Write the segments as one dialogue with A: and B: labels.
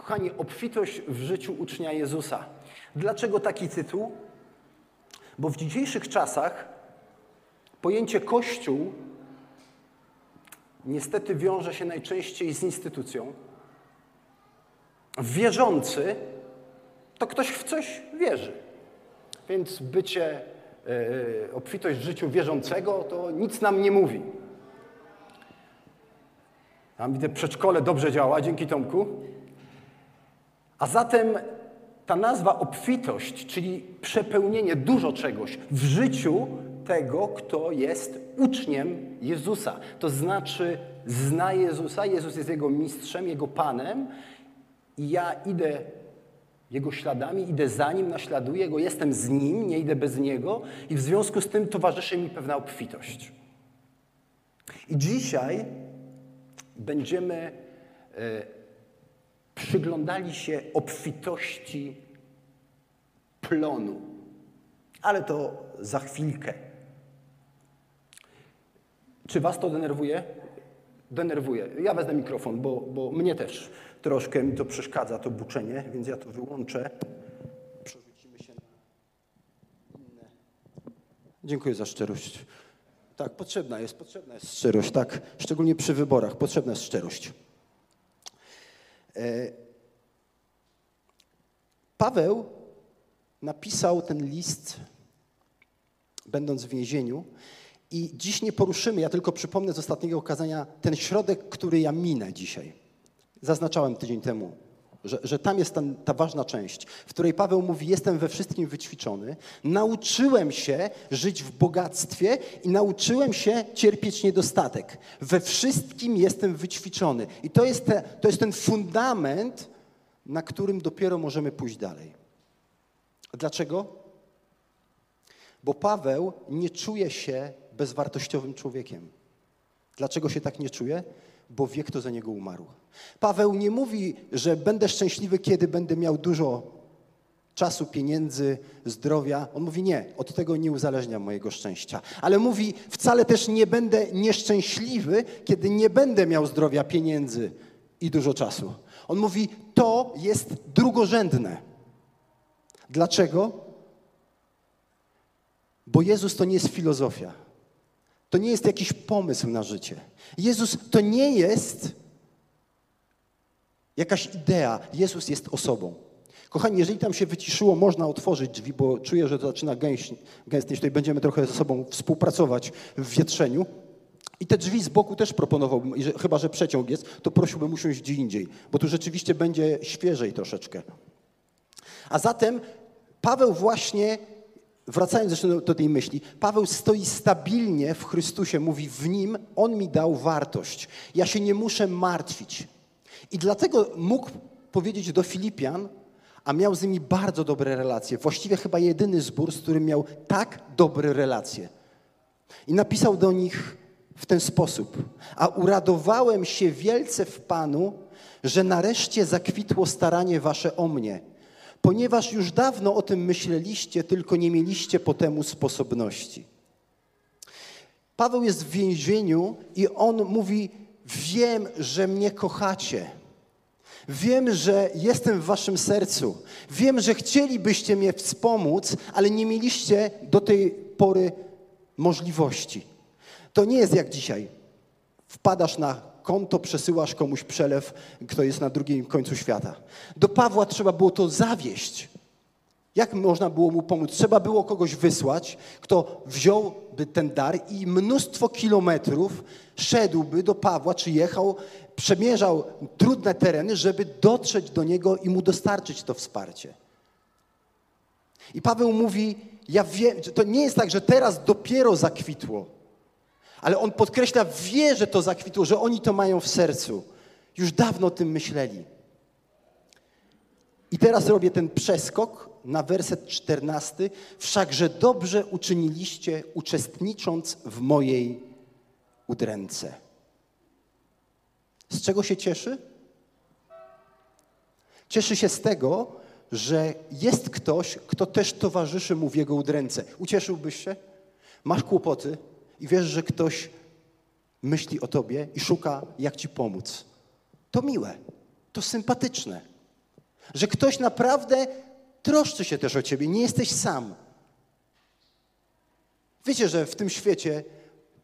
A: Kochani, obfitość w życiu ucznia Jezusa. Dlaczego taki tytuł? Bo w dzisiejszych czasach pojęcie Kościół niestety wiąże się najczęściej z instytucją. Wierzący to ktoś w coś wierzy. Więc bycie, yy, obfitość w życiu wierzącego to nic nam nie mówi. Tam widzę, przedszkole dobrze działa, dzięki Tomku. A zatem ta nazwa obfitość, czyli przepełnienie dużo czegoś w życiu tego, kto jest uczniem Jezusa. To znaczy zna Jezusa, Jezus jest jego mistrzem, jego panem i ja idę jego śladami, idę za nim, naśladuję go, jestem z nim, nie idę bez niego i w związku z tym towarzyszy mi pewna obfitość. I dzisiaj będziemy e, przyglądali się obfitości plonu. Ale to za chwilkę. Czy Was to denerwuje? Denerwuje. Ja wezmę mikrofon, bo, bo mnie też troszkę mi to przeszkadza, to buczenie, więc ja to wyłączę. Przerzucimy się na inne. Dziękuję za szczerość. Tak, potrzebna jest, potrzebna jest szczerość, tak. Szczególnie przy wyborach potrzebna jest szczerość. E, Paweł napisał ten list, będąc w więzieniu, i dziś nie poruszymy, ja tylko przypomnę z ostatniego okazania ten środek, który ja minę dzisiaj. Zaznaczałem tydzień temu, że, że tam jest ta, ta ważna część, w której Paweł mówi: Jestem we wszystkim wyćwiczony, nauczyłem się żyć w bogactwie i nauczyłem się cierpieć niedostatek. We wszystkim jestem wyćwiczony. I to jest, te, to jest ten fundament, na którym dopiero możemy pójść dalej. Dlaczego? Bo Paweł nie czuje się bezwartościowym człowiekiem. Dlaczego się tak nie czuje? Bo wie, kto za niego umarł. Paweł nie mówi, że będę szczęśliwy, kiedy będę miał dużo czasu, pieniędzy, zdrowia. On mówi nie, od tego nie uzależnia mojego szczęścia. Ale mówi wcale też nie będę nieszczęśliwy, kiedy nie będę miał zdrowia, pieniędzy i dużo czasu. On mówi to jest drugorzędne. Dlaczego? Bo Jezus to nie jest filozofia. To nie jest jakiś pomysł na życie. Jezus to nie jest jakaś idea. Jezus jest osobą. Kochani, jeżeli tam się wyciszyło, można otworzyć drzwi, bo czuję, że to zaczyna gęstnieć. Tutaj będziemy trochę ze sobą współpracować w wietrzeniu. I te drzwi z boku też proponowałbym, chyba że przeciąg jest, to prosiłbym usiąść gdzie indziej, bo tu rzeczywiście będzie świeżej troszeczkę. A zatem Paweł właśnie Wracając zresztą do tej myśli, Paweł stoi stabilnie w Chrystusie, mówi w nim, on mi dał wartość. Ja się nie muszę martwić. I dlatego mógł powiedzieć do Filipian, a miał z nimi bardzo dobre relacje. Właściwie chyba jedyny zbór, z którym miał tak dobre relacje. I napisał do nich w ten sposób: A uradowałem się wielce w Panu, że nareszcie zakwitło staranie wasze o mnie ponieważ już dawno o tym myśleliście, tylko nie mieliście po temu sposobności. Paweł jest w więzieniu i on mówi: Wiem, że mnie kochacie. Wiem, że jestem w waszym sercu. Wiem, że chcielibyście mnie wspomóc, ale nie mieliście do tej pory możliwości. To nie jest jak dzisiaj. Wpadasz na konto, przesyłasz komuś przelew, kto jest na drugim końcu świata. Do Pawła trzeba było to zawieść. Jak można było mu pomóc? Trzeba było kogoś wysłać, kto wziąłby ten dar i mnóstwo kilometrów szedłby do Pawła, czy jechał, przemierzał trudne tereny, żeby dotrzeć do niego i mu dostarczyć to wsparcie. I Paweł mówi: Ja wiem, to nie jest tak, że teraz dopiero zakwitło ale on podkreśla, wie, że to zakwitło, że oni to mają w sercu. Już dawno o tym myśleli. I teraz robię ten przeskok na werset 14. Wszakże dobrze uczyniliście, uczestnicząc w mojej udręce. Z czego się cieszy? Cieszy się z tego, że jest ktoś, kto też towarzyszy mu w jego udręce. Ucieszyłbyś się? Masz kłopoty, i wiesz, że ktoś myśli o tobie i szuka, jak ci pomóc. To miłe, to sympatyczne. Że ktoś naprawdę troszczy się też o ciebie, nie jesteś sam. Wiecie, że w tym świecie,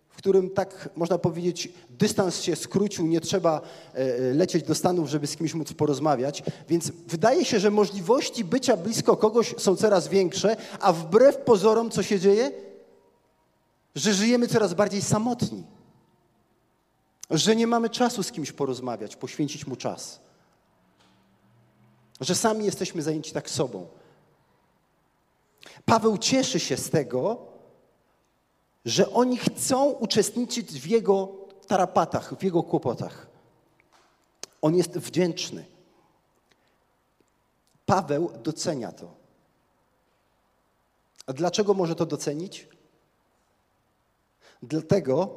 A: w którym tak można powiedzieć, dystans się skrócił, nie trzeba e, lecieć do Stanów, żeby z kimś móc porozmawiać, więc wydaje się, że możliwości bycia blisko kogoś są coraz większe, a wbrew pozorom, co się dzieje? Że żyjemy coraz bardziej samotni. Że nie mamy czasu z kimś porozmawiać, poświęcić mu czas. Że sami jesteśmy zajęci tak sobą. Paweł cieszy się z tego, że oni chcą uczestniczyć w jego tarapatach, w jego kłopotach. On jest wdzięczny. Paweł docenia to. A dlaczego może to docenić? Dlatego,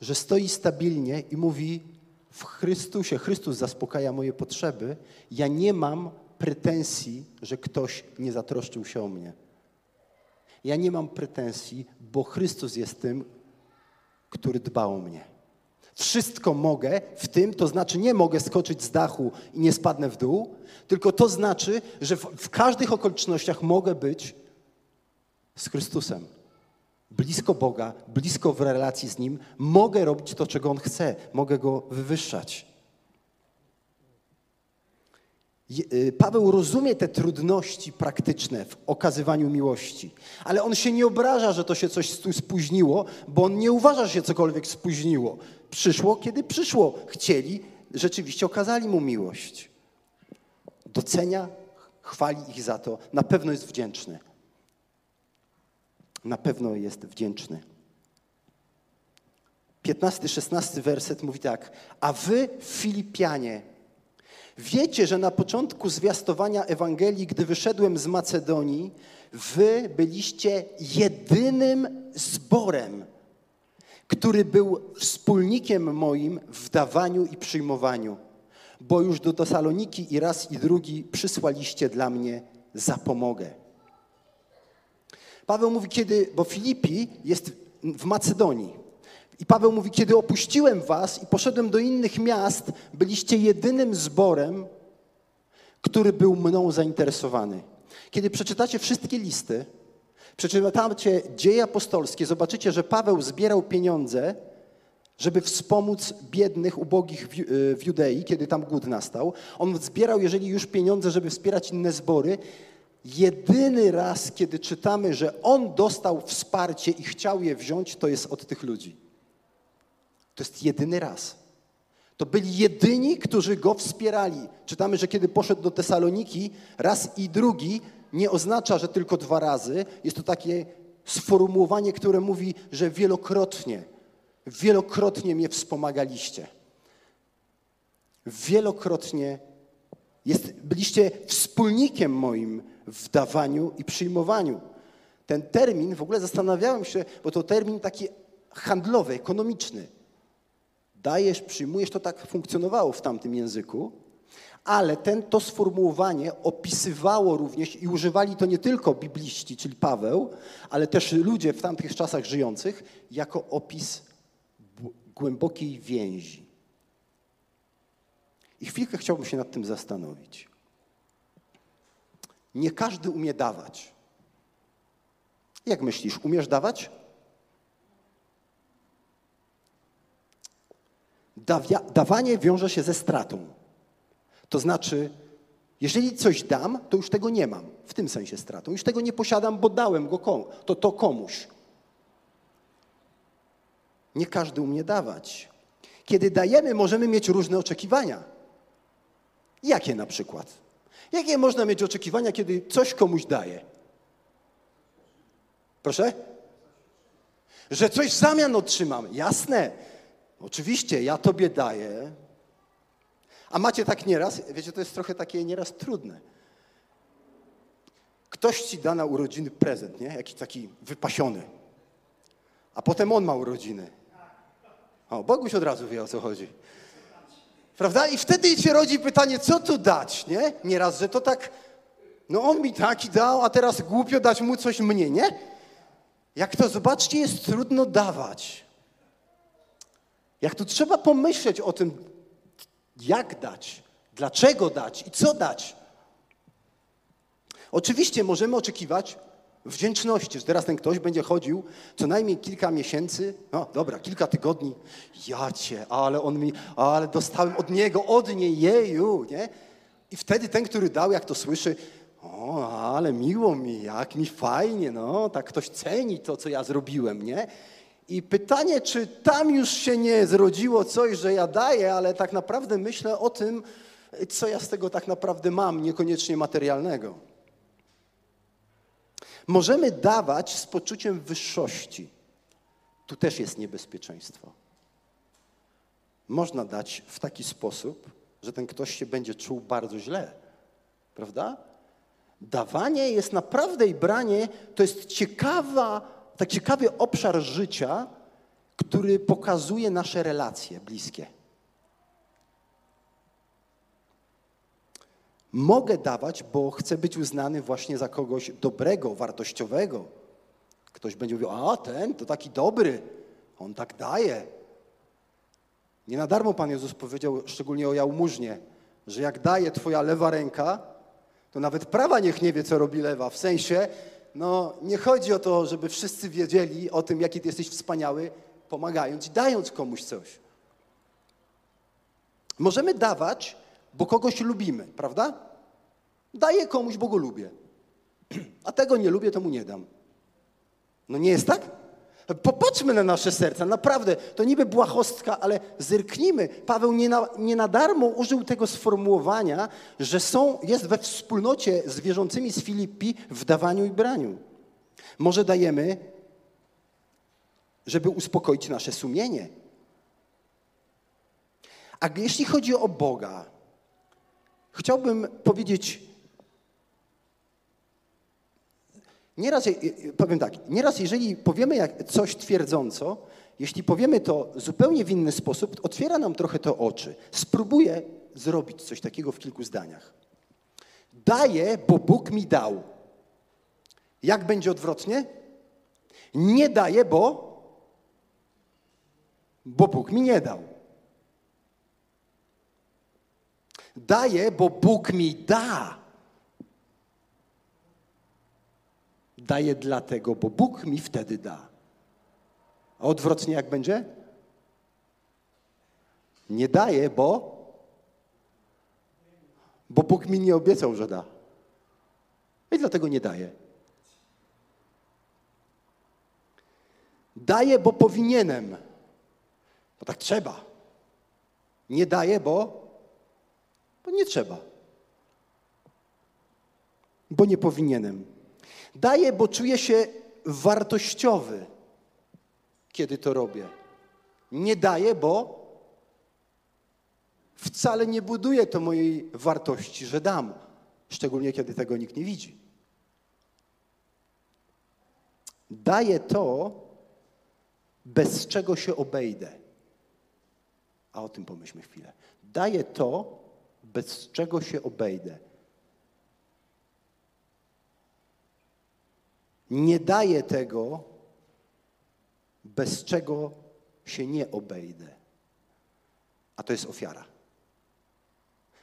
A: że stoi stabilnie i mówi: W Chrystusie, Chrystus zaspokaja moje potrzeby. Ja nie mam pretensji, że ktoś nie zatroszczył się o mnie. Ja nie mam pretensji, bo Chrystus jest tym, który dba o mnie. Wszystko mogę w tym, to znaczy nie mogę skoczyć z dachu i nie spadnę w dół, tylko to znaczy, że w, w każdych okolicznościach mogę być z Chrystusem. Blisko Boga, blisko w relacji z Nim, mogę robić to, czego On chce, mogę Go wywyższać. Y, Paweł rozumie te trudności praktyczne w okazywaniu miłości, ale on się nie obraża, że to się coś spóźniło, bo on nie uważa, że się cokolwiek spóźniło. Przyszło, kiedy przyszło. Chcieli, rzeczywiście okazali mu miłość. Docenia, chwali ich za to, na pewno jest wdzięczny. Na pewno jest wdzięczny. 15-16 werset mówi tak. A wy, Filipianie, Wiecie, że na początku zwiastowania Ewangelii, gdy wyszedłem z Macedonii, wy byliście jedynym zborem, który był wspólnikiem moim w dawaniu i przyjmowaniu, bo już do Tesaloniki i raz i drugi przysłaliście dla mnie zapomogę. Paweł mówi, kiedy, bo Filipi jest w Macedonii. I Paweł mówi, kiedy opuściłem was i poszedłem do innych miast, byliście jedynym zborem, który był mną zainteresowany. Kiedy przeczytacie wszystkie listy, przeczytacie dzieje apostolskie, zobaczycie, że Paweł zbierał pieniądze, żeby wspomóc biednych, ubogich w Judei, kiedy tam głód nastał. On zbierał, jeżeli już pieniądze, żeby wspierać inne zbory. Jedyny raz, kiedy czytamy, że on dostał wsparcie i chciał je wziąć, to jest od tych ludzi. To jest jedyny raz. To byli jedyni, którzy go wspierali. Czytamy, że kiedy poszedł do Tesaloniki, raz i drugi nie oznacza, że tylko dwa razy. Jest to takie sformułowanie, które mówi, że wielokrotnie, wielokrotnie mnie wspomagaliście. Wielokrotnie jest, byliście wspólnikiem moim w dawaniu i przyjmowaniu. Ten termin, w ogóle zastanawiałem się, bo to termin taki handlowy, ekonomiczny dajesz, przyjmujesz, to tak funkcjonowało w tamtym języku, ale ten, to sformułowanie opisywało również i używali to nie tylko bibliści, czyli Paweł, ale też ludzie w tamtych czasach żyjących, jako opis głębokiej więzi. I chwilkę chciałbym się nad tym zastanowić. Nie każdy umie dawać. Jak myślisz, umiesz dawać? dawanie wiąże się ze stratą. To znaczy, jeżeli coś dam, to już tego nie mam. W tym sensie stratą. Już tego nie posiadam, bo dałem go komu, to, to komuś. Nie każdy umie dawać. Kiedy dajemy, możemy mieć różne oczekiwania. Jakie na przykład? Jakie można mieć oczekiwania, kiedy coś komuś daje? Proszę? Że coś w zamian otrzymam. Jasne. Oczywiście, ja tobie daję. A macie tak nieraz, wiecie, to jest trochę takie nieraz trudne. Ktoś ci da na urodziny prezent, nie? Jakiś taki wypasiony. A potem on ma urodziny. O, Boguś od razu wie, o co chodzi. Prawda? I wtedy się rodzi pytanie, co tu dać, nie? Nieraz, że to tak, no on mi taki dał, a teraz głupio dać mu coś mnie, nie? Jak to, zobaczcie, jest trudno dawać. Jak tu trzeba pomyśleć o tym, jak dać, dlaczego dać i co dać. Oczywiście możemy oczekiwać wdzięczności, że teraz ten ktoś będzie chodził co najmniej kilka miesięcy, no dobra, kilka tygodni. Ja cię, ale on mi, ale dostałem od niego, od niej, jeju, nie? I wtedy ten, który dał, jak to słyszy, o, ale miło mi, jak mi fajnie, no, tak ktoś ceni to, co ja zrobiłem, nie? I pytanie, czy tam już się nie zrodziło coś, że ja daję, ale tak naprawdę myślę o tym, co ja z tego tak naprawdę mam, niekoniecznie materialnego. Możemy dawać z poczuciem wyższości. Tu też jest niebezpieczeństwo. Można dać w taki sposób, że ten ktoś się będzie czuł bardzo źle. Prawda? Dawanie jest naprawdę i branie to jest ciekawa, tak ciekawy obszar życia, który pokazuje nasze relacje bliskie. Mogę dawać, bo chcę być uznany właśnie za kogoś dobrego, wartościowego. Ktoś będzie mówił, a ten to taki dobry, on tak daje. Nie na darmo Pan Jezus powiedział, szczególnie o jałmużnie, że jak daje Twoja lewa ręka, to nawet prawa niech nie wie, co robi lewa. W sensie, no nie chodzi o to, żeby wszyscy wiedzieli o tym, jaki Ty jesteś wspaniały, pomagając i dając komuś coś. Możemy dawać, bo kogoś lubimy, prawda? Daję komuś, bo go lubię. A tego nie lubię, to mu nie dam. No nie jest tak? Popatrzmy na nasze serca, naprawdę, to niby błahostka, ale zerknijmy. Paweł nie na, nie na darmo użył tego sformułowania, że są, jest we wspólnocie z wierzącymi z Filipi w dawaniu i braniu. Może dajemy, żeby uspokoić nasze sumienie. A jeśli chodzi o Boga, chciałbym powiedzieć Nieraz, powiem tak, nieraz jeżeli powiemy coś twierdząco, jeśli powiemy to zupełnie w inny sposób, otwiera nam trochę to oczy. Spróbuję zrobić coś takiego w kilku zdaniach. Daję, bo Bóg mi dał. Jak będzie odwrotnie? Nie daję, bo, bo Bóg mi nie dał. Daję, bo Bóg mi da. Daję dlatego, bo Bóg mi wtedy da. A odwrotnie jak będzie? Nie daję, bo bo Bóg mi nie obiecał, że da. I dlatego nie daję. Daję, bo powinienem. Bo tak trzeba. Nie daję, bo, nie trzeba. Bo nie powinienem. Daję, bo czuję się wartościowy, kiedy to robię. Nie daję, bo wcale nie buduje to mojej wartości, że dam, szczególnie kiedy tego nikt nie widzi. Daję to, bez czego się obejdę. A o tym pomyślmy chwilę. Daję to, bez czego się obejdę. Nie daję tego, bez czego się nie obejdę. A to jest ofiara.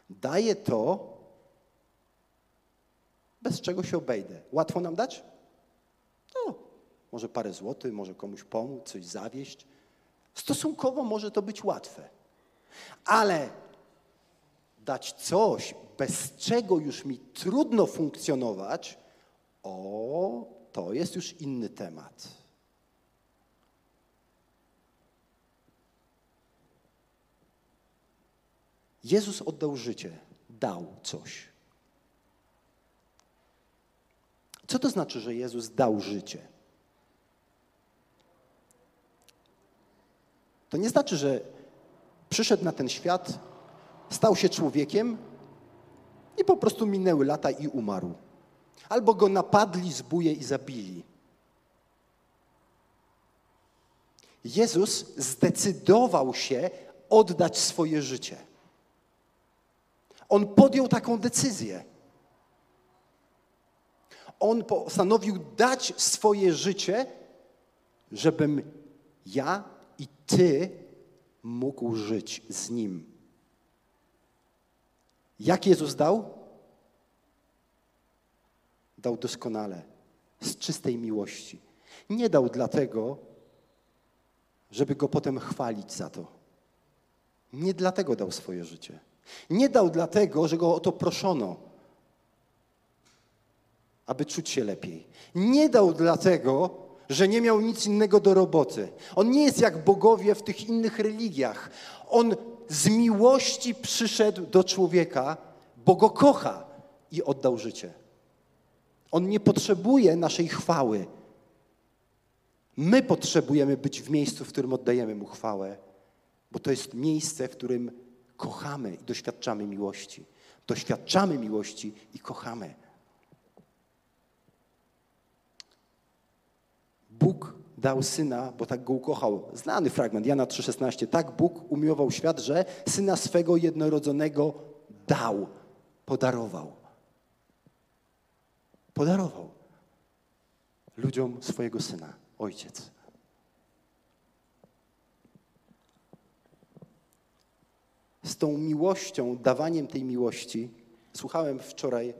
A: Daję to, bez czego się obejdę. Łatwo nam dać? No, może parę złotych, może komuś pomóc, coś zawieść. Stosunkowo może to być łatwe. Ale dać coś, bez czego już mi trudno funkcjonować, o, to jest już inny temat. Jezus oddał życie, dał coś. Co to znaczy, że Jezus dał życie? To nie znaczy, że przyszedł na ten świat, stał się człowiekiem i po prostu minęły lata i umarł albo go napadli, zbóje i zabili. Jezus zdecydował się oddać swoje życie. On podjął taką decyzję. On postanowił dać swoje życie, żebym ja i ty mógł żyć z nim. Jak Jezus dał? dał doskonale, z czystej miłości. Nie dał dlatego, żeby go potem chwalić za to. Nie dlatego dał swoje życie. Nie dał dlatego, że go o to proszono, aby czuć się lepiej. Nie dał dlatego, że nie miał nic innego do roboty. On nie jest jak bogowie w tych innych religiach. On z miłości przyszedł do człowieka, bo go kocha i oddał życie. On nie potrzebuje naszej chwały. My potrzebujemy być w miejscu, w którym oddajemy mu chwałę, bo to jest miejsce, w którym kochamy i doświadczamy miłości. Doświadczamy miłości i kochamy. Bóg dał syna, bo tak go ukochał. Znany fragment Jana 3,16. Tak Bóg umiłował świat, że syna swego jednorodzonego dał, podarował. Podarował ludziom swojego syna, ojciec. Z tą miłością, dawaniem tej miłości, słuchałem wczoraj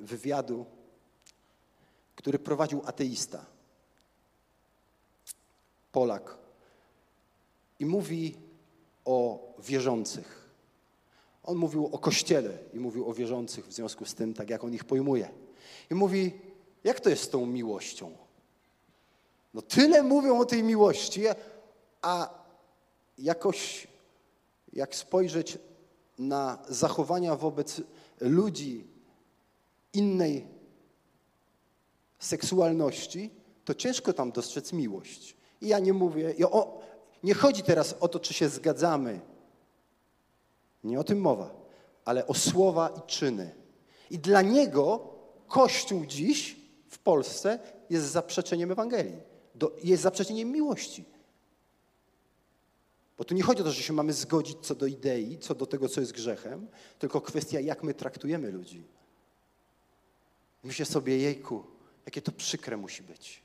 A: wywiadu, który prowadził ateista. Polak. I mówi o wierzących. On mówił o kościele i mówił o wierzących w związku z tym, tak jak on ich pojmuje. I mówi, jak to jest z tą miłością? No tyle mówią o tej miłości, a jakoś jak spojrzeć na zachowania wobec ludzi innej seksualności, to ciężko tam dostrzec miłość. I ja nie mówię, o, nie chodzi teraz o to, czy się zgadzamy. Nie o tym mowa, ale o słowa i czyny. I dla niego Kościół dziś w Polsce jest zaprzeczeniem Ewangelii, do, jest zaprzeczeniem miłości. Bo tu nie chodzi o to, że się mamy zgodzić co do idei, co do tego, co jest grzechem, tylko kwestia, jak my traktujemy ludzi. Myślę sobie, jejku, jakie to przykre musi być.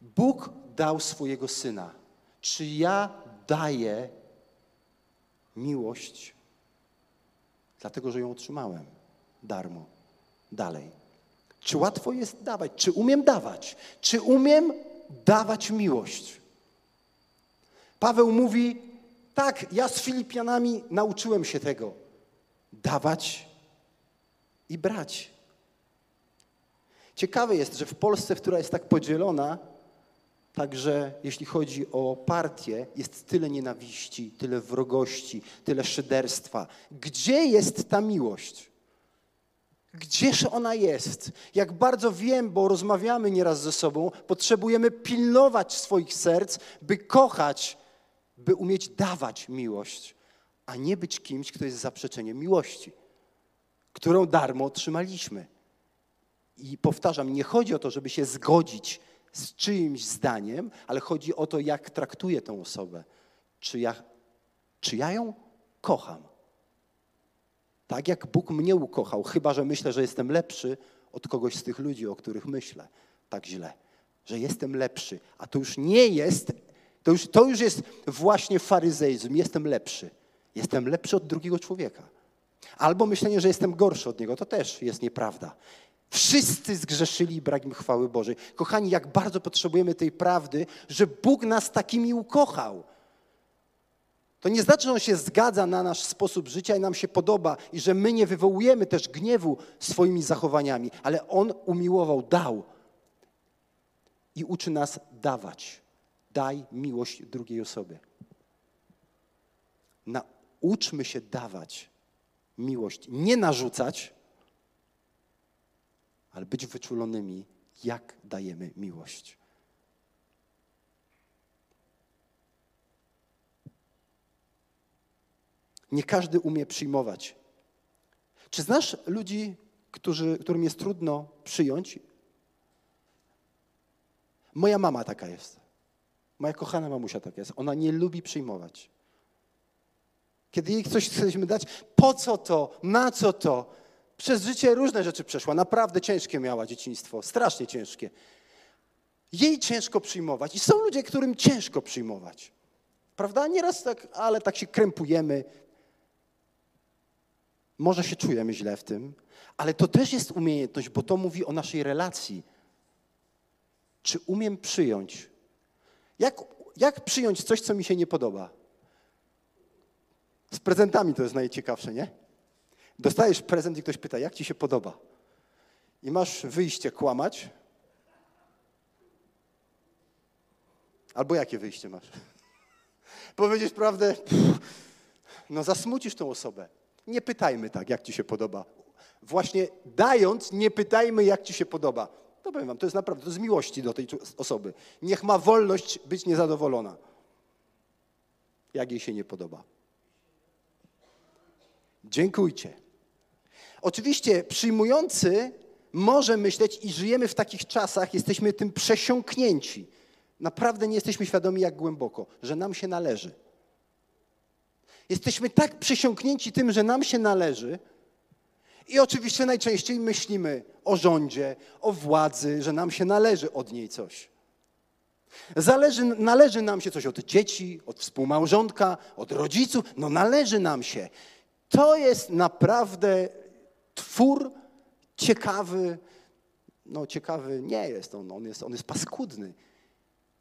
A: Bóg dał swojego syna. Czy ja daję miłość, dlatego że ją otrzymałem darmo, dalej? Czy łatwo jest dawać? Czy umiem dawać? Czy umiem dawać miłość? Paweł mówi, tak, ja z Filipianami nauczyłem się tego. Dawać i brać. Ciekawe jest, że w Polsce, która jest tak podzielona, Także jeśli chodzi o partię, jest tyle nienawiści, tyle wrogości, tyle szyderstwa. Gdzie jest ta miłość? Gdzież ona jest? Jak bardzo wiem, bo rozmawiamy nieraz ze sobą, potrzebujemy pilnować swoich serc, by kochać, by umieć dawać miłość, a nie być kimś, kto jest zaprzeczeniem miłości, którą darmo otrzymaliśmy. I powtarzam, nie chodzi o to, żeby się zgodzić z czyimś zdaniem, ale chodzi o to, jak traktuję tę osobę. Czy ja, czy ja ją kocham? Tak jak Bóg mnie ukochał, chyba że myślę, że jestem lepszy od kogoś z tych ludzi, o których myślę tak źle. Że jestem lepszy, a to już nie jest, to już, to już jest właśnie faryzeizm. Jestem lepszy. Jestem lepszy od drugiego człowieka. Albo myślenie, że jestem gorszy od niego, to też jest nieprawda. Wszyscy zgrzeszyli i brak im chwały Bożej. Kochani, jak bardzo potrzebujemy tej prawdy, że Bóg nas takimi ukochał. To nie znaczy, że On się zgadza na nasz sposób życia i nam się podoba i że my nie wywołujemy też gniewu swoimi zachowaniami, ale On umiłował, dał i uczy nas dawać. Daj miłość drugiej osobie. Nauczmy się dawać miłość, nie narzucać, ale być wyczulonymi, jak dajemy miłość. Nie każdy umie przyjmować. Czy znasz ludzi, którzy, którym jest trudno przyjąć? Moja mama taka jest. Moja kochana mamusia taka jest. Ona nie lubi przyjmować. Kiedy jej coś chcemy dać, po co to, na co to? Przez życie różne rzeczy przeszła. Naprawdę ciężkie miała dzieciństwo, strasznie ciężkie. Jej ciężko przyjmować. I są ludzie, którym ciężko przyjmować. Prawda? Nieraz tak, ale tak się krępujemy. może się czujemy źle w tym, ale to też jest umiejętność, bo to mówi o naszej relacji. Czy umiem przyjąć? Jak, jak przyjąć coś, co mi się nie podoba? Z prezentami to jest najciekawsze, nie? Dostajesz prezent i ktoś pyta, jak ci się podoba? I masz wyjście kłamać. Albo jakie wyjście masz? Powiedzieć prawdę, no zasmucisz tą osobę. Nie pytajmy tak, jak ci się podoba. Właśnie dając, nie pytajmy, jak ci się podoba. To powiem wam, to jest naprawdę, to z miłości do tej osoby. Niech ma wolność być niezadowolona, jak jej się nie podoba. Dziękujcie. Oczywiście przyjmujący może myśleć i żyjemy w takich czasach, jesteśmy tym przesiąknięci. Naprawdę nie jesteśmy świadomi, jak głęboko, że nam się należy. Jesteśmy tak przesiąknięci tym, że nam się należy. I oczywiście najczęściej myślimy o rządzie, o władzy, że nam się należy od niej coś. Zależy, należy nam się coś od dzieci, od współmałżonka, od rodziców. No należy nam się. To jest naprawdę twór ciekawy. No ciekawy nie jest on, on jest, on jest paskudny.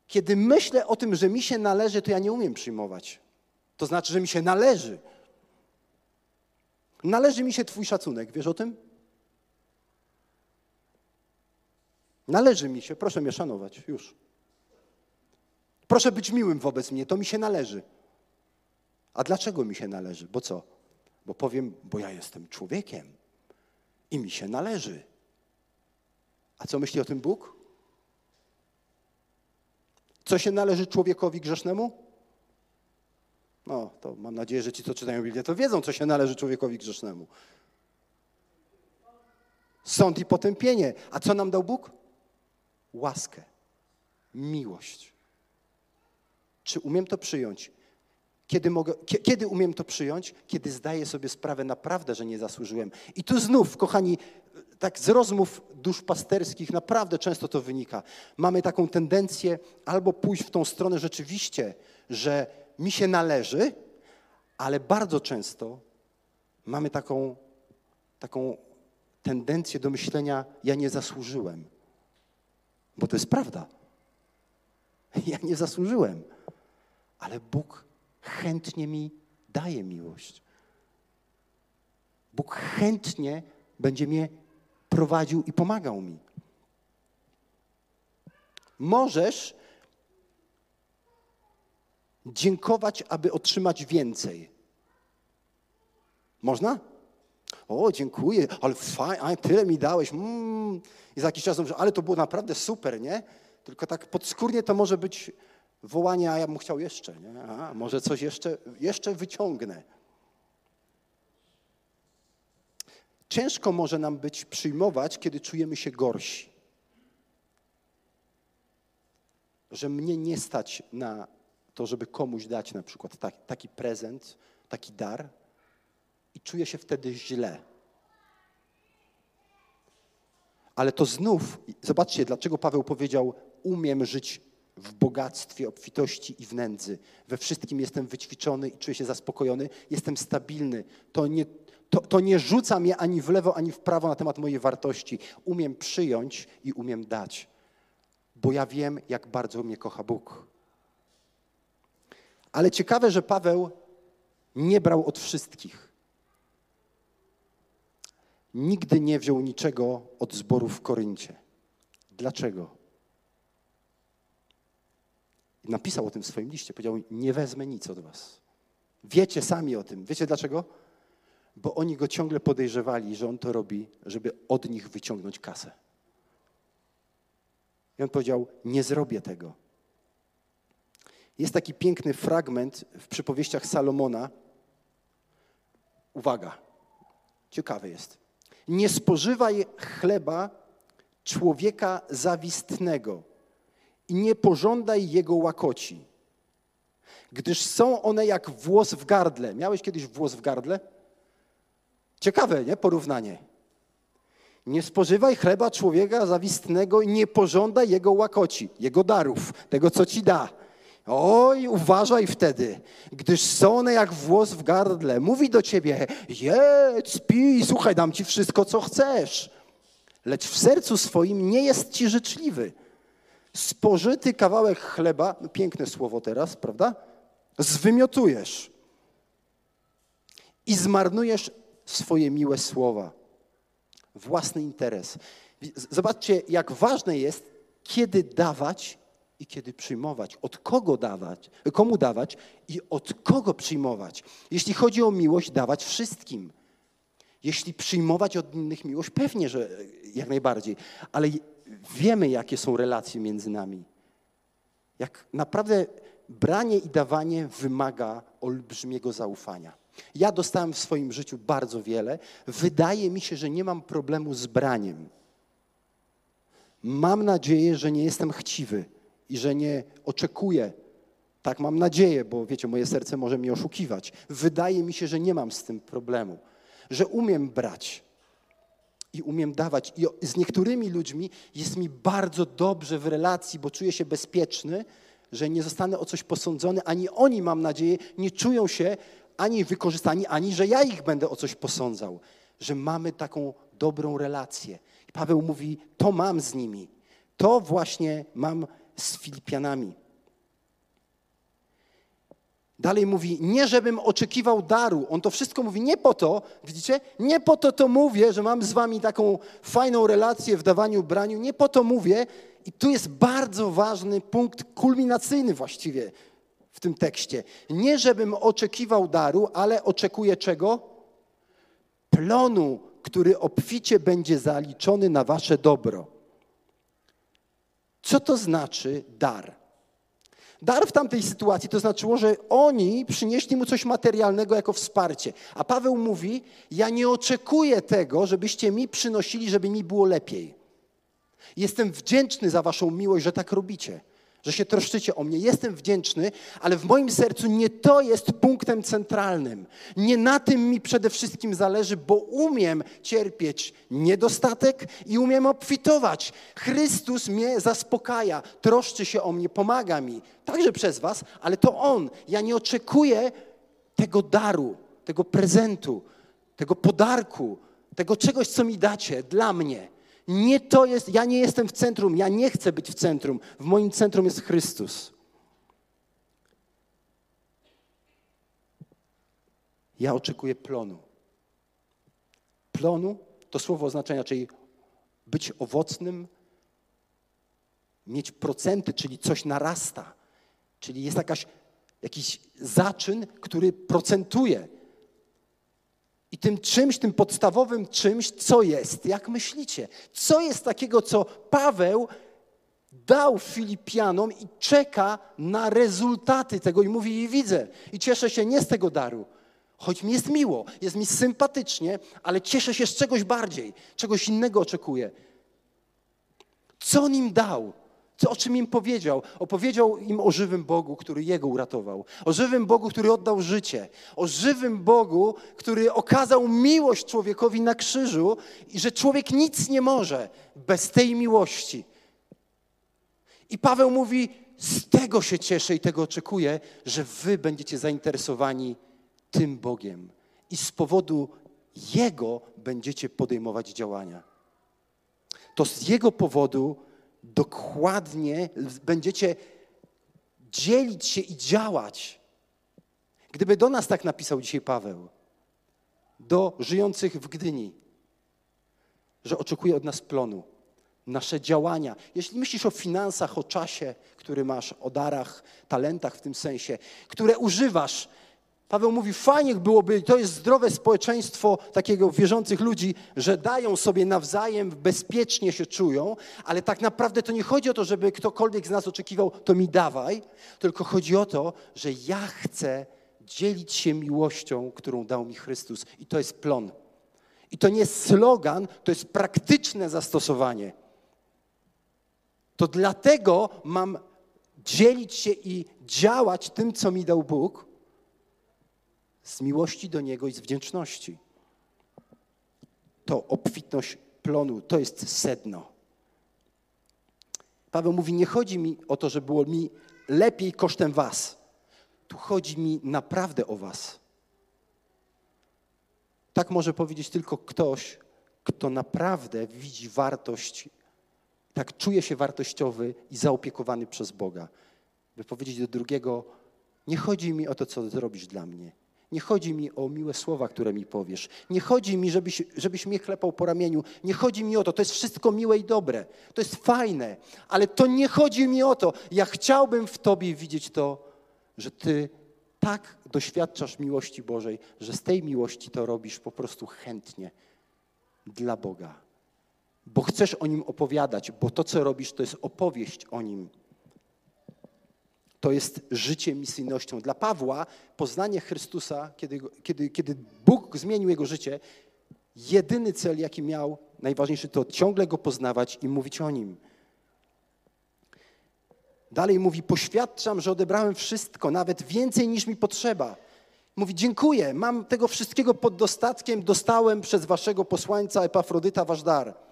A: Kiedy myślę o tym, że mi się należy, to ja nie umiem przyjmować. To znaczy, że mi się należy. Należy mi się Twój szacunek, wiesz o tym? Należy mi się, proszę mnie szanować, już. Proszę być miłym wobec mnie, to mi się należy. A dlaczego mi się należy? Bo co? Bo powiem, bo ja jestem człowiekiem i mi się należy. A co myśli o tym Bóg? Co się należy człowiekowi grzesznemu? No, to mam nadzieję, że ci, co czytają Biblię, to wiedzą, co się należy człowiekowi grzesznemu. Sąd i potępienie. A co nam dał Bóg? Łaskę, miłość. Czy umiem to przyjąć? Kiedy, mogę, kiedy umiem to przyjąć? Kiedy zdaję sobie sprawę naprawdę, że nie zasłużyłem. I tu znów, kochani, tak z rozmów duszpasterskich naprawdę często to wynika. Mamy taką tendencję albo pójść w tą stronę rzeczywiście, że mi się należy, ale bardzo często mamy taką, taką tendencję do myślenia, ja nie zasłużyłem. Bo to jest prawda. Ja nie zasłużyłem, ale Bóg chętnie mi daje miłość. Bóg chętnie będzie mnie prowadził i pomagał mi. Możesz dziękować, aby otrzymać więcej. Można? O, dziękuję, ale fajnie, tyle mi dałeś. Mm. I za jakiś czas mówię, ale to było naprawdę super, nie? Tylko tak podskórnie to może być wołanie, a ja bym chciał jeszcze, nie? A, może coś jeszcze, jeszcze wyciągnę. Ciężko może nam być przyjmować, kiedy czujemy się gorsi. Że mnie nie stać na to, żeby komuś dać na przykład taki, prezent, taki dar i czuję się wtedy źle. Ale to znów, zobaczcie, dlaczego Paweł powiedział: Umiem żyć w bogactwie, obfitości i w nędzy. We wszystkim jestem wyćwiczony i czuję się zaspokojony, jestem stabilny. To nie, to, to nie rzuca mnie ani w lewo, ani w prawo na temat mojej wartości. Umiem przyjąć i umiem dać, bo ja wiem, jak bardzo mnie kocha Bóg. Ale ciekawe, że Paweł nie brał od wszystkich. Nigdy nie wziął niczego od zboru w Koryncie. Dlaczego? Napisał o tym w swoim liście. Powiedział: Nie wezmę nic od was. Wiecie sami o tym. Wiecie dlaczego? Bo oni go ciągle podejrzewali, że on to robi, żeby od nich wyciągnąć kasę. I on powiedział: Nie zrobię tego. Jest taki piękny fragment w przypowieściach Salomona. Uwaga, ciekawy jest. Nie spożywaj chleba człowieka zawistnego i nie pożądaj jego łakoci, gdyż są one jak włos w gardle. Miałeś kiedyś włos w gardle? Ciekawe, nie? Porównanie. Nie spożywaj chleba człowieka zawistnego i nie pożądaj jego łakoci, jego darów, tego, co ci da Oj, uważaj wtedy, gdyż są one jak włos w gardle. Mówi do ciebie, jedz, pij, słuchaj, dam ci wszystko, co chcesz. Lecz w sercu swoim nie jest ci życzliwy. Spożyty kawałek chleba, piękne słowo teraz, prawda? Zwymiotujesz i zmarnujesz swoje miłe słowa. Własny interes. Zobaczcie, jak ważne jest, kiedy dawać i kiedy przyjmować. Od kogo dawać, komu dawać i od kogo przyjmować. Jeśli chodzi o miłość, dawać wszystkim. Jeśli przyjmować od innych miłość, pewnie, że jak najbardziej. Ale wiemy, jakie są relacje między nami. Jak naprawdę branie i dawanie wymaga olbrzymiego zaufania. Ja dostałem w swoim życiu bardzo wiele. Wydaje mi się, że nie mam problemu z braniem. Mam nadzieję, że nie jestem chciwy i że nie oczekuję. Tak mam nadzieję, bo wiecie, moje serce może mnie oszukiwać. Wydaje mi się, że nie mam z tym problemu, że umiem brać i umiem dawać. I z niektórymi ludźmi jest mi bardzo dobrze w relacji, bo czuję się bezpieczny, że nie zostanę o coś posądzony, ani oni, mam nadzieję, nie czują się ani wykorzystani, ani że ja ich będę o coś posądzał. Że mamy taką dobrą relację. I Paweł mówi: To mam z nimi. To właśnie mam z Filipianami. Dalej mówi, nie żebym oczekiwał daru. On to wszystko mówi nie po to, widzicie? Nie po to to mówię, że mam z wami taką fajną relację w dawaniu, braniu. Nie po to mówię. I tu jest bardzo ważny punkt kulminacyjny właściwie w tym tekście. Nie żebym oczekiwał daru, ale oczekuję czego? Plonu, który obficie będzie zaliczony na wasze dobro. Co to znaczy dar? Dar w tamtej sytuacji to znaczyło, że oni przynieśli mu coś materialnego jako wsparcie. A Paweł mówi: Ja nie oczekuję tego, żebyście mi przynosili, żeby mi było lepiej. Jestem wdzięczny za Waszą miłość, że tak robicie że się troszczycie o mnie. Jestem wdzięczny, ale w moim sercu nie to jest punktem centralnym. Nie na tym mi przede wszystkim zależy, bo umiem cierpieć niedostatek i umiem obfitować. Chrystus mnie zaspokaja, troszczy się o mnie, pomaga mi, także przez Was, ale to On. Ja nie oczekuję tego daru, tego prezentu, tego podarku, tego czegoś, co mi dacie dla mnie. Nie to jest, ja nie jestem w centrum, ja nie chcę być w centrum. W moim centrum jest Chrystus. Ja oczekuję plonu. Plonu to słowo oznacza czyli być owocnym, mieć procenty, czyli coś narasta. Czyli jest jakaś, jakiś zaczyn, który procentuje. I tym czymś, tym podstawowym czymś, co jest? Jak myślicie? Co jest takiego, co Paweł dał Filipianom i czeka na rezultaty tego i mówi, i widzę, i cieszę się nie z tego daru, choć mi jest miło, jest mi sympatycznie, ale cieszę się z czegoś bardziej, czegoś innego oczekuję. Co on im dał? O czym im powiedział? Opowiedział im o żywym Bogu, który jego uratował. O żywym Bogu, który oddał życie. O żywym Bogu, który okazał miłość człowiekowi na krzyżu i że człowiek nic nie może bez tej miłości. I Paweł mówi: Z tego się cieszę i tego oczekuję, że wy będziecie zainteresowani tym Bogiem. I z powodu Jego będziecie podejmować działania. To z Jego powodu dokładnie będziecie dzielić się i działać. Gdyby do nas tak napisał dzisiaj Paweł, do żyjących w Gdyni, że oczekuje od nas plonu, nasze działania. Jeśli myślisz o finansach, o czasie, który masz, o darach, talentach w tym sensie, które używasz Paweł mówi, fajnie byłoby, to jest zdrowe społeczeństwo takiego wierzących ludzi, że dają sobie nawzajem, bezpiecznie się czują, ale tak naprawdę to nie chodzi o to, żeby ktokolwiek z nas oczekiwał, to mi dawaj, tylko chodzi o to, że ja chcę dzielić się miłością, którą dał mi Chrystus i to jest plon. I to nie jest slogan, to jest praktyczne zastosowanie. To dlatego mam dzielić się i działać tym, co mi dał Bóg, z miłości do Niego i z wdzięczności. To obfitność plonu, to jest sedno. Paweł mówi, nie chodzi mi o to, że było mi lepiej kosztem was. Tu chodzi mi naprawdę o was. Tak może powiedzieć tylko ktoś, kto naprawdę widzi wartość, tak czuje się wartościowy i zaopiekowany przez Boga. By powiedzieć do drugiego, nie chodzi mi o to, co zrobisz dla mnie. Nie chodzi mi o miłe słowa, które mi powiesz. Nie chodzi mi, żebyś, żebyś mnie klepał po ramieniu. Nie chodzi mi o to. To jest wszystko miłe i dobre. To jest fajne. Ale to nie chodzi mi o to. Ja chciałbym w Tobie widzieć to, że Ty tak doświadczasz miłości Bożej, że z tej miłości to robisz po prostu chętnie dla Boga. Bo chcesz o Nim opowiadać, bo to, co robisz, to jest opowieść o Nim. To jest życie misyjnością. Dla Pawła poznanie Chrystusa, kiedy, kiedy, kiedy Bóg zmienił jego życie, jedyny cel, jaki miał, najważniejszy, to ciągle go poznawać i mówić o nim. Dalej mówi: Poświadczam, że odebrałem wszystko, nawet więcej niż mi potrzeba. Mówi: Dziękuję, mam tego wszystkiego pod dostatkiem, dostałem przez waszego posłańca Epafrodyta wasz dar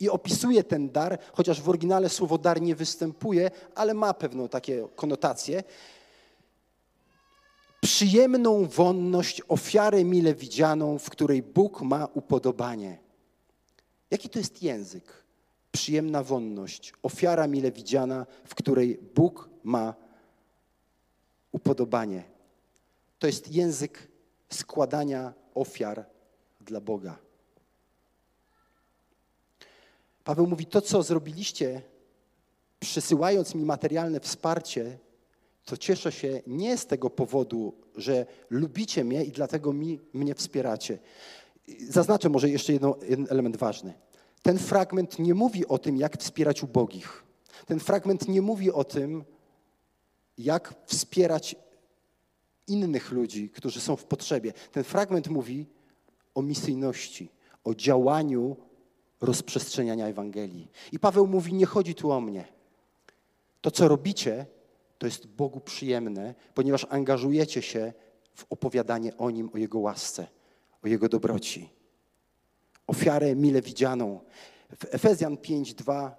A: i opisuje ten dar, chociaż w oryginale słowo dar nie występuje, ale ma pewną takie konotację. Przyjemną wonność, ofiarę mile widzianą, w której Bóg ma upodobanie. Jaki to jest język? Przyjemna wonność, ofiara mile widziana, w której Bóg ma upodobanie. To jest język składania ofiar dla Boga. Paweł mówi: To, co zrobiliście, przysyłając mi materialne wsparcie, to cieszę się nie z tego powodu, że lubicie mnie i dlatego mi, mnie wspieracie. Zaznaczę może jeszcze jedno, jeden element ważny. Ten fragment nie mówi o tym, jak wspierać ubogich. Ten fragment nie mówi o tym, jak wspierać innych ludzi, którzy są w potrzebie. Ten fragment mówi o misyjności, o działaniu rozprzestrzeniania Ewangelii. I Paweł mówi: Nie chodzi tu o mnie. To, co robicie, to jest Bogu przyjemne, ponieważ angażujecie się w opowiadanie o Nim, o Jego łasce, o Jego dobroci. Ofiarę mile widzianą. W Efezjan 5:2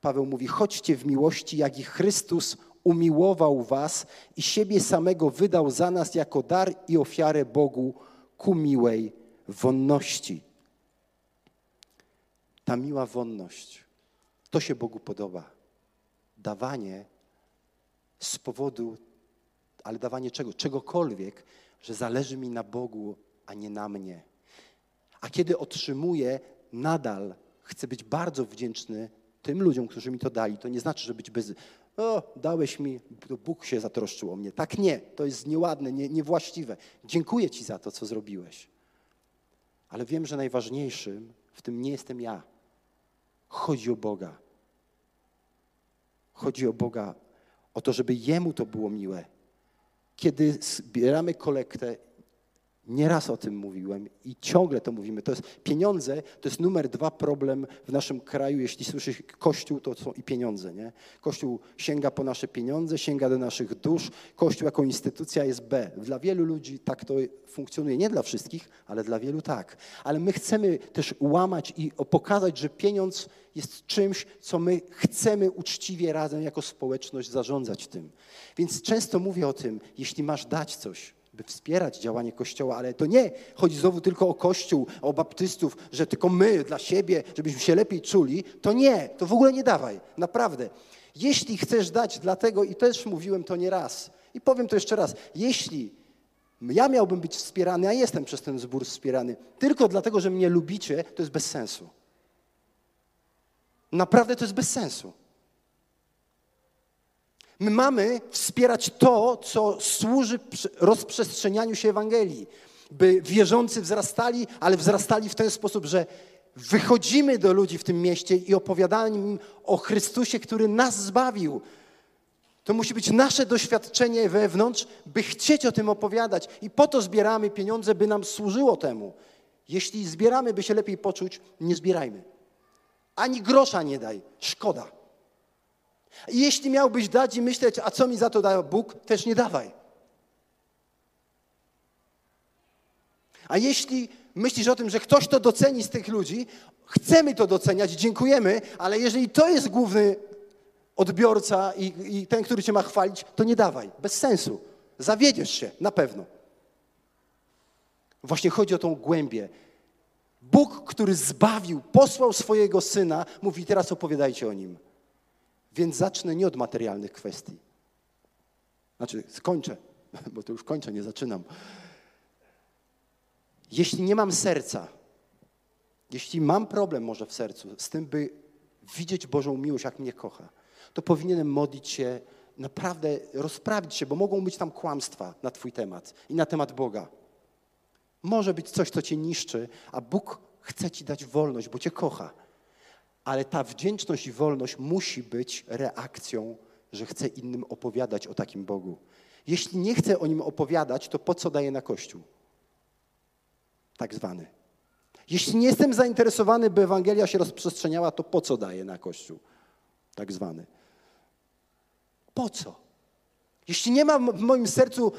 A: Paweł mówi: Chodźcie w miłości, jak i Chrystus umiłował Was i siebie samego wydał za nas jako dar i ofiarę Bogu ku miłej wonności. Ta miła wonność, to się Bogu podoba. Dawanie z powodu, ale dawanie czego? Czegokolwiek, że zależy mi na Bogu, a nie na mnie. A kiedy otrzymuję, nadal chcę być bardzo wdzięczny tym ludziom, którzy mi to dali. To nie znaczy, że być bez. O, dałeś mi, to Bóg się zatroszczył o mnie. Tak nie, to jest nieładne, nie, niewłaściwe. Dziękuję Ci za to, co zrobiłeś. Ale wiem, że najważniejszym w tym nie jestem ja. Chodzi o Boga. Chodzi o Boga, o to, żeby Jemu to było miłe. Kiedy zbieramy kolektę Nieraz o tym mówiłem i ciągle to mówimy. To jest pieniądze, to jest numer dwa problem w naszym kraju. Jeśli słyszysz Kościół, to są i pieniądze. Nie? Kościół sięga po nasze pieniądze, sięga do naszych dusz. Kościół jako instytucja jest B. Dla wielu ludzi tak to funkcjonuje. Nie dla wszystkich, ale dla wielu tak. Ale my chcemy też łamać i pokazać, że pieniądz jest czymś, co my chcemy uczciwie razem jako społeczność zarządzać tym. Więc często mówię o tym, jeśli masz dać coś, by wspierać działanie Kościoła, ale to nie chodzi znowu tylko o Kościół, o baptystów, że tylko my dla siebie, żebyśmy się lepiej czuli. To nie, to w ogóle nie dawaj, naprawdę. Jeśli chcesz dać dlatego, i też mówiłem to nie raz, i powiem to jeszcze raz, jeśli ja miałbym być wspierany, a jestem przez ten zbór wspierany, tylko dlatego, że mnie lubicie, to jest bez sensu. Naprawdę to jest bez sensu. My mamy wspierać to, co służy rozprzestrzenianiu się Ewangelii, by wierzący wzrastali, ale wzrastali w ten sposób, że wychodzimy do ludzi w tym mieście i opowiadamy im o Chrystusie, który nas zbawił. To musi być nasze doświadczenie wewnątrz, by chcieć o tym opowiadać. I po to zbieramy pieniądze, by nam służyło temu. Jeśli zbieramy, by się lepiej poczuć, nie zbierajmy. Ani grosza nie daj. Szkoda. I jeśli miałbyś dać i myśleć, a co mi za to da Bóg, też nie dawaj. A jeśli myślisz o tym, że ktoś to doceni z tych ludzi, chcemy to doceniać, dziękujemy, ale jeżeli to jest główny odbiorca i, i ten, który cię ma chwalić, to nie dawaj. Bez sensu. Zawiedziesz się, na pewno. Właśnie chodzi o tą głębię. Bóg, który zbawił, posłał swojego syna, mówi: Teraz opowiadajcie o nim. Więc zacznę nie od materialnych kwestii. Znaczy, skończę, bo to już kończę, nie zaczynam. Jeśli nie mam serca, jeśli mam problem może w sercu z tym, by widzieć Bożą miłość, jak mnie kocha, to powinienem modlić się, naprawdę rozprawić się, bo mogą być tam kłamstwa na Twój temat i na temat Boga. Może być coś, co Cię niszczy, a Bóg chce Ci dać wolność, bo Cię kocha. Ale ta wdzięczność i wolność musi być reakcją, że chcę innym opowiadać o takim Bogu. Jeśli nie chcę o nim opowiadać, to po co daję na Kościół? Tak zwany. Jeśli nie jestem zainteresowany, by Ewangelia się rozprzestrzeniała, to po co daję na Kościół? Tak zwany. Po co? Jeśli nie mam w moim sercu,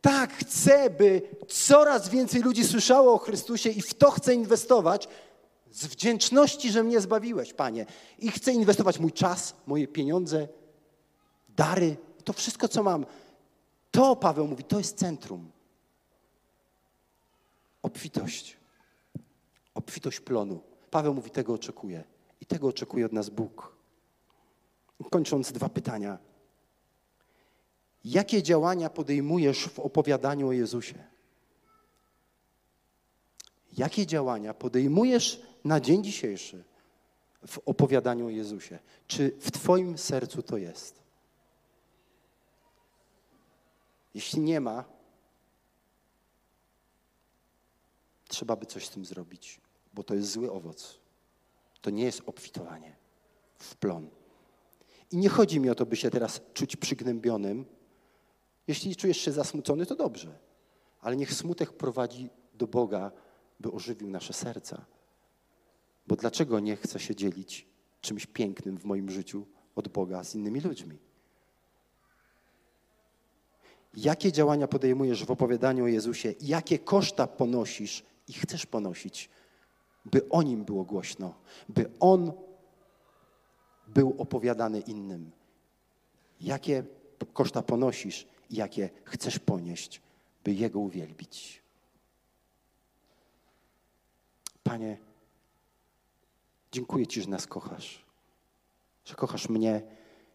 A: tak, chcę, by coraz więcej ludzi słyszało o Chrystusie i w to chcę inwestować, z wdzięczności, że mnie zbawiłeś, Panie. I chcę inwestować mój czas, moje pieniądze, dary, to wszystko, co mam. To, Paweł mówi, to jest centrum. Obfitość. Obfitość plonu. Paweł mówi, tego oczekuje. I tego oczekuje od nas Bóg. Kończąc dwa pytania. Jakie działania podejmujesz w opowiadaniu o Jezusie? Jakie działania podejmujesz na dzień dzisiejszy w opowiadaniu o Jezusie? Czy w Twoim sercu to jest? Jeśli nie ma, trzeba by coś z tym zrobić, bo to jest zły owoc. To nie jest obfitowanie w plon. I nie chodzi mi o to, by się teraz czuć przygnębionym. Jeśli czujesz się zasmucony, to dobrze. Ale niech smutek prowadzi do Boga, by ożywił nasze serca. Bo dlaczego nie chcę się dzielić czymś pięknym w moim życiu od Boga z innymi ludźmi? Jakie działania podejmujesz w opowiadaniu o Jezusie? Jakie koszta ponosisz i chcesz ponosić, by o Nim było głośno, by On był opowiadany innym? Jakie koszta ponosisz i jakie chcesz ponieść, by Jego uwielbić? Panie, dziękuję Ci, że nas kochasz, że kochasz mnie.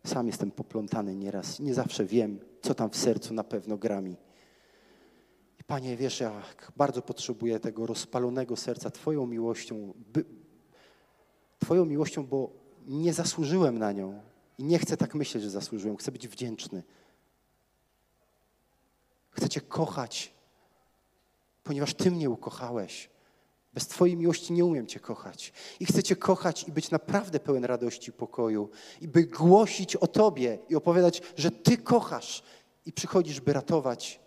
A: Sam jestem poplątany nieraz, nie zawsze wiem, co tam w sercu na pewno gra mi. I Panie, wiesz, jak bardzo potrzebuję tego rozpalonego serca Twoją miłością, by, Twoją miłością, bo nie zasłużyłem na nią i nie chcę tak myśleć, że zasłużyłem. Chcę być wdzięczny. Chcę Cię kochać, ponieważ Ty mnie ukochałeś. Bez Twojej miłości nie umiem Cię kochać. I chcę Cię kochać i być naprawdę pełen radości i pokoju. I by głosić o Tobie i opowiadać, że Ty kochasz i przychodzisz, by ratować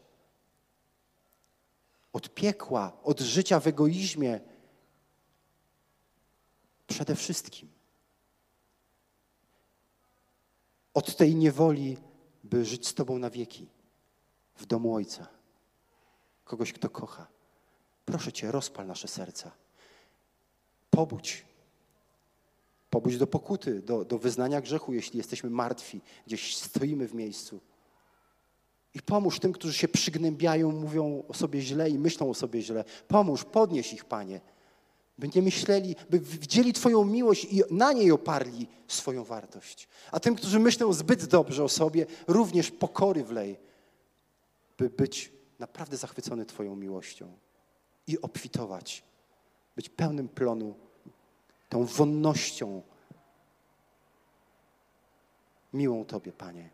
A: od piekła, od życia w egoizmie. Przede wszystkim. Od tej niewoli, by żyć z Tobą na wieki, w domu Ojca. Kogoś, kto kocha. Proszę Cię, rozpal nasze serca. Pobudź. Pobudź do pokuty, do, do wyznania grzechu, jeśli jesteśmy martwi, gdzieś stoimy w miejscu. I pomóż tym, którzy się przygnębiają, mówią o sobie źle i myślą o sobie źle. Pomóż, podnieś ich, Panie. By nie myśleli, by widzieli Twoją miłość i na niej oparli swoją wartość. A tym, którzy myślą zbyt dobrze o sobie, również pokory wlej, by być naprawdę zachwycony Twoją miłością i obfitować, być pełnym plonu, tą wonnością miłą Tobie, Panie.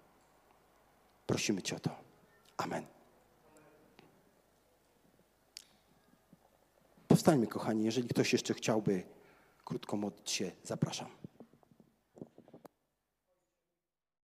A: Prosimy Cię o to. Amen. Powstańmy, kochani, jeżeli ktoś jeszcze chciałby krótko modlić się, zapraszam.